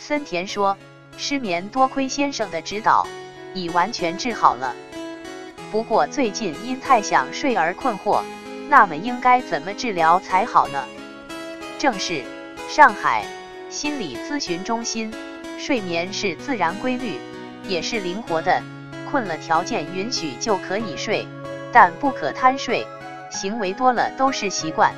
森田说失眠多亏先生的指导已完全治好了。不过最近因太想睡而困惑那么应该怎么治疗才好呢？正是上海心理咨询中心睡眠是自然规律也是灵活的困了条件允许就可以睡但不可贪睡行为多了都是习惯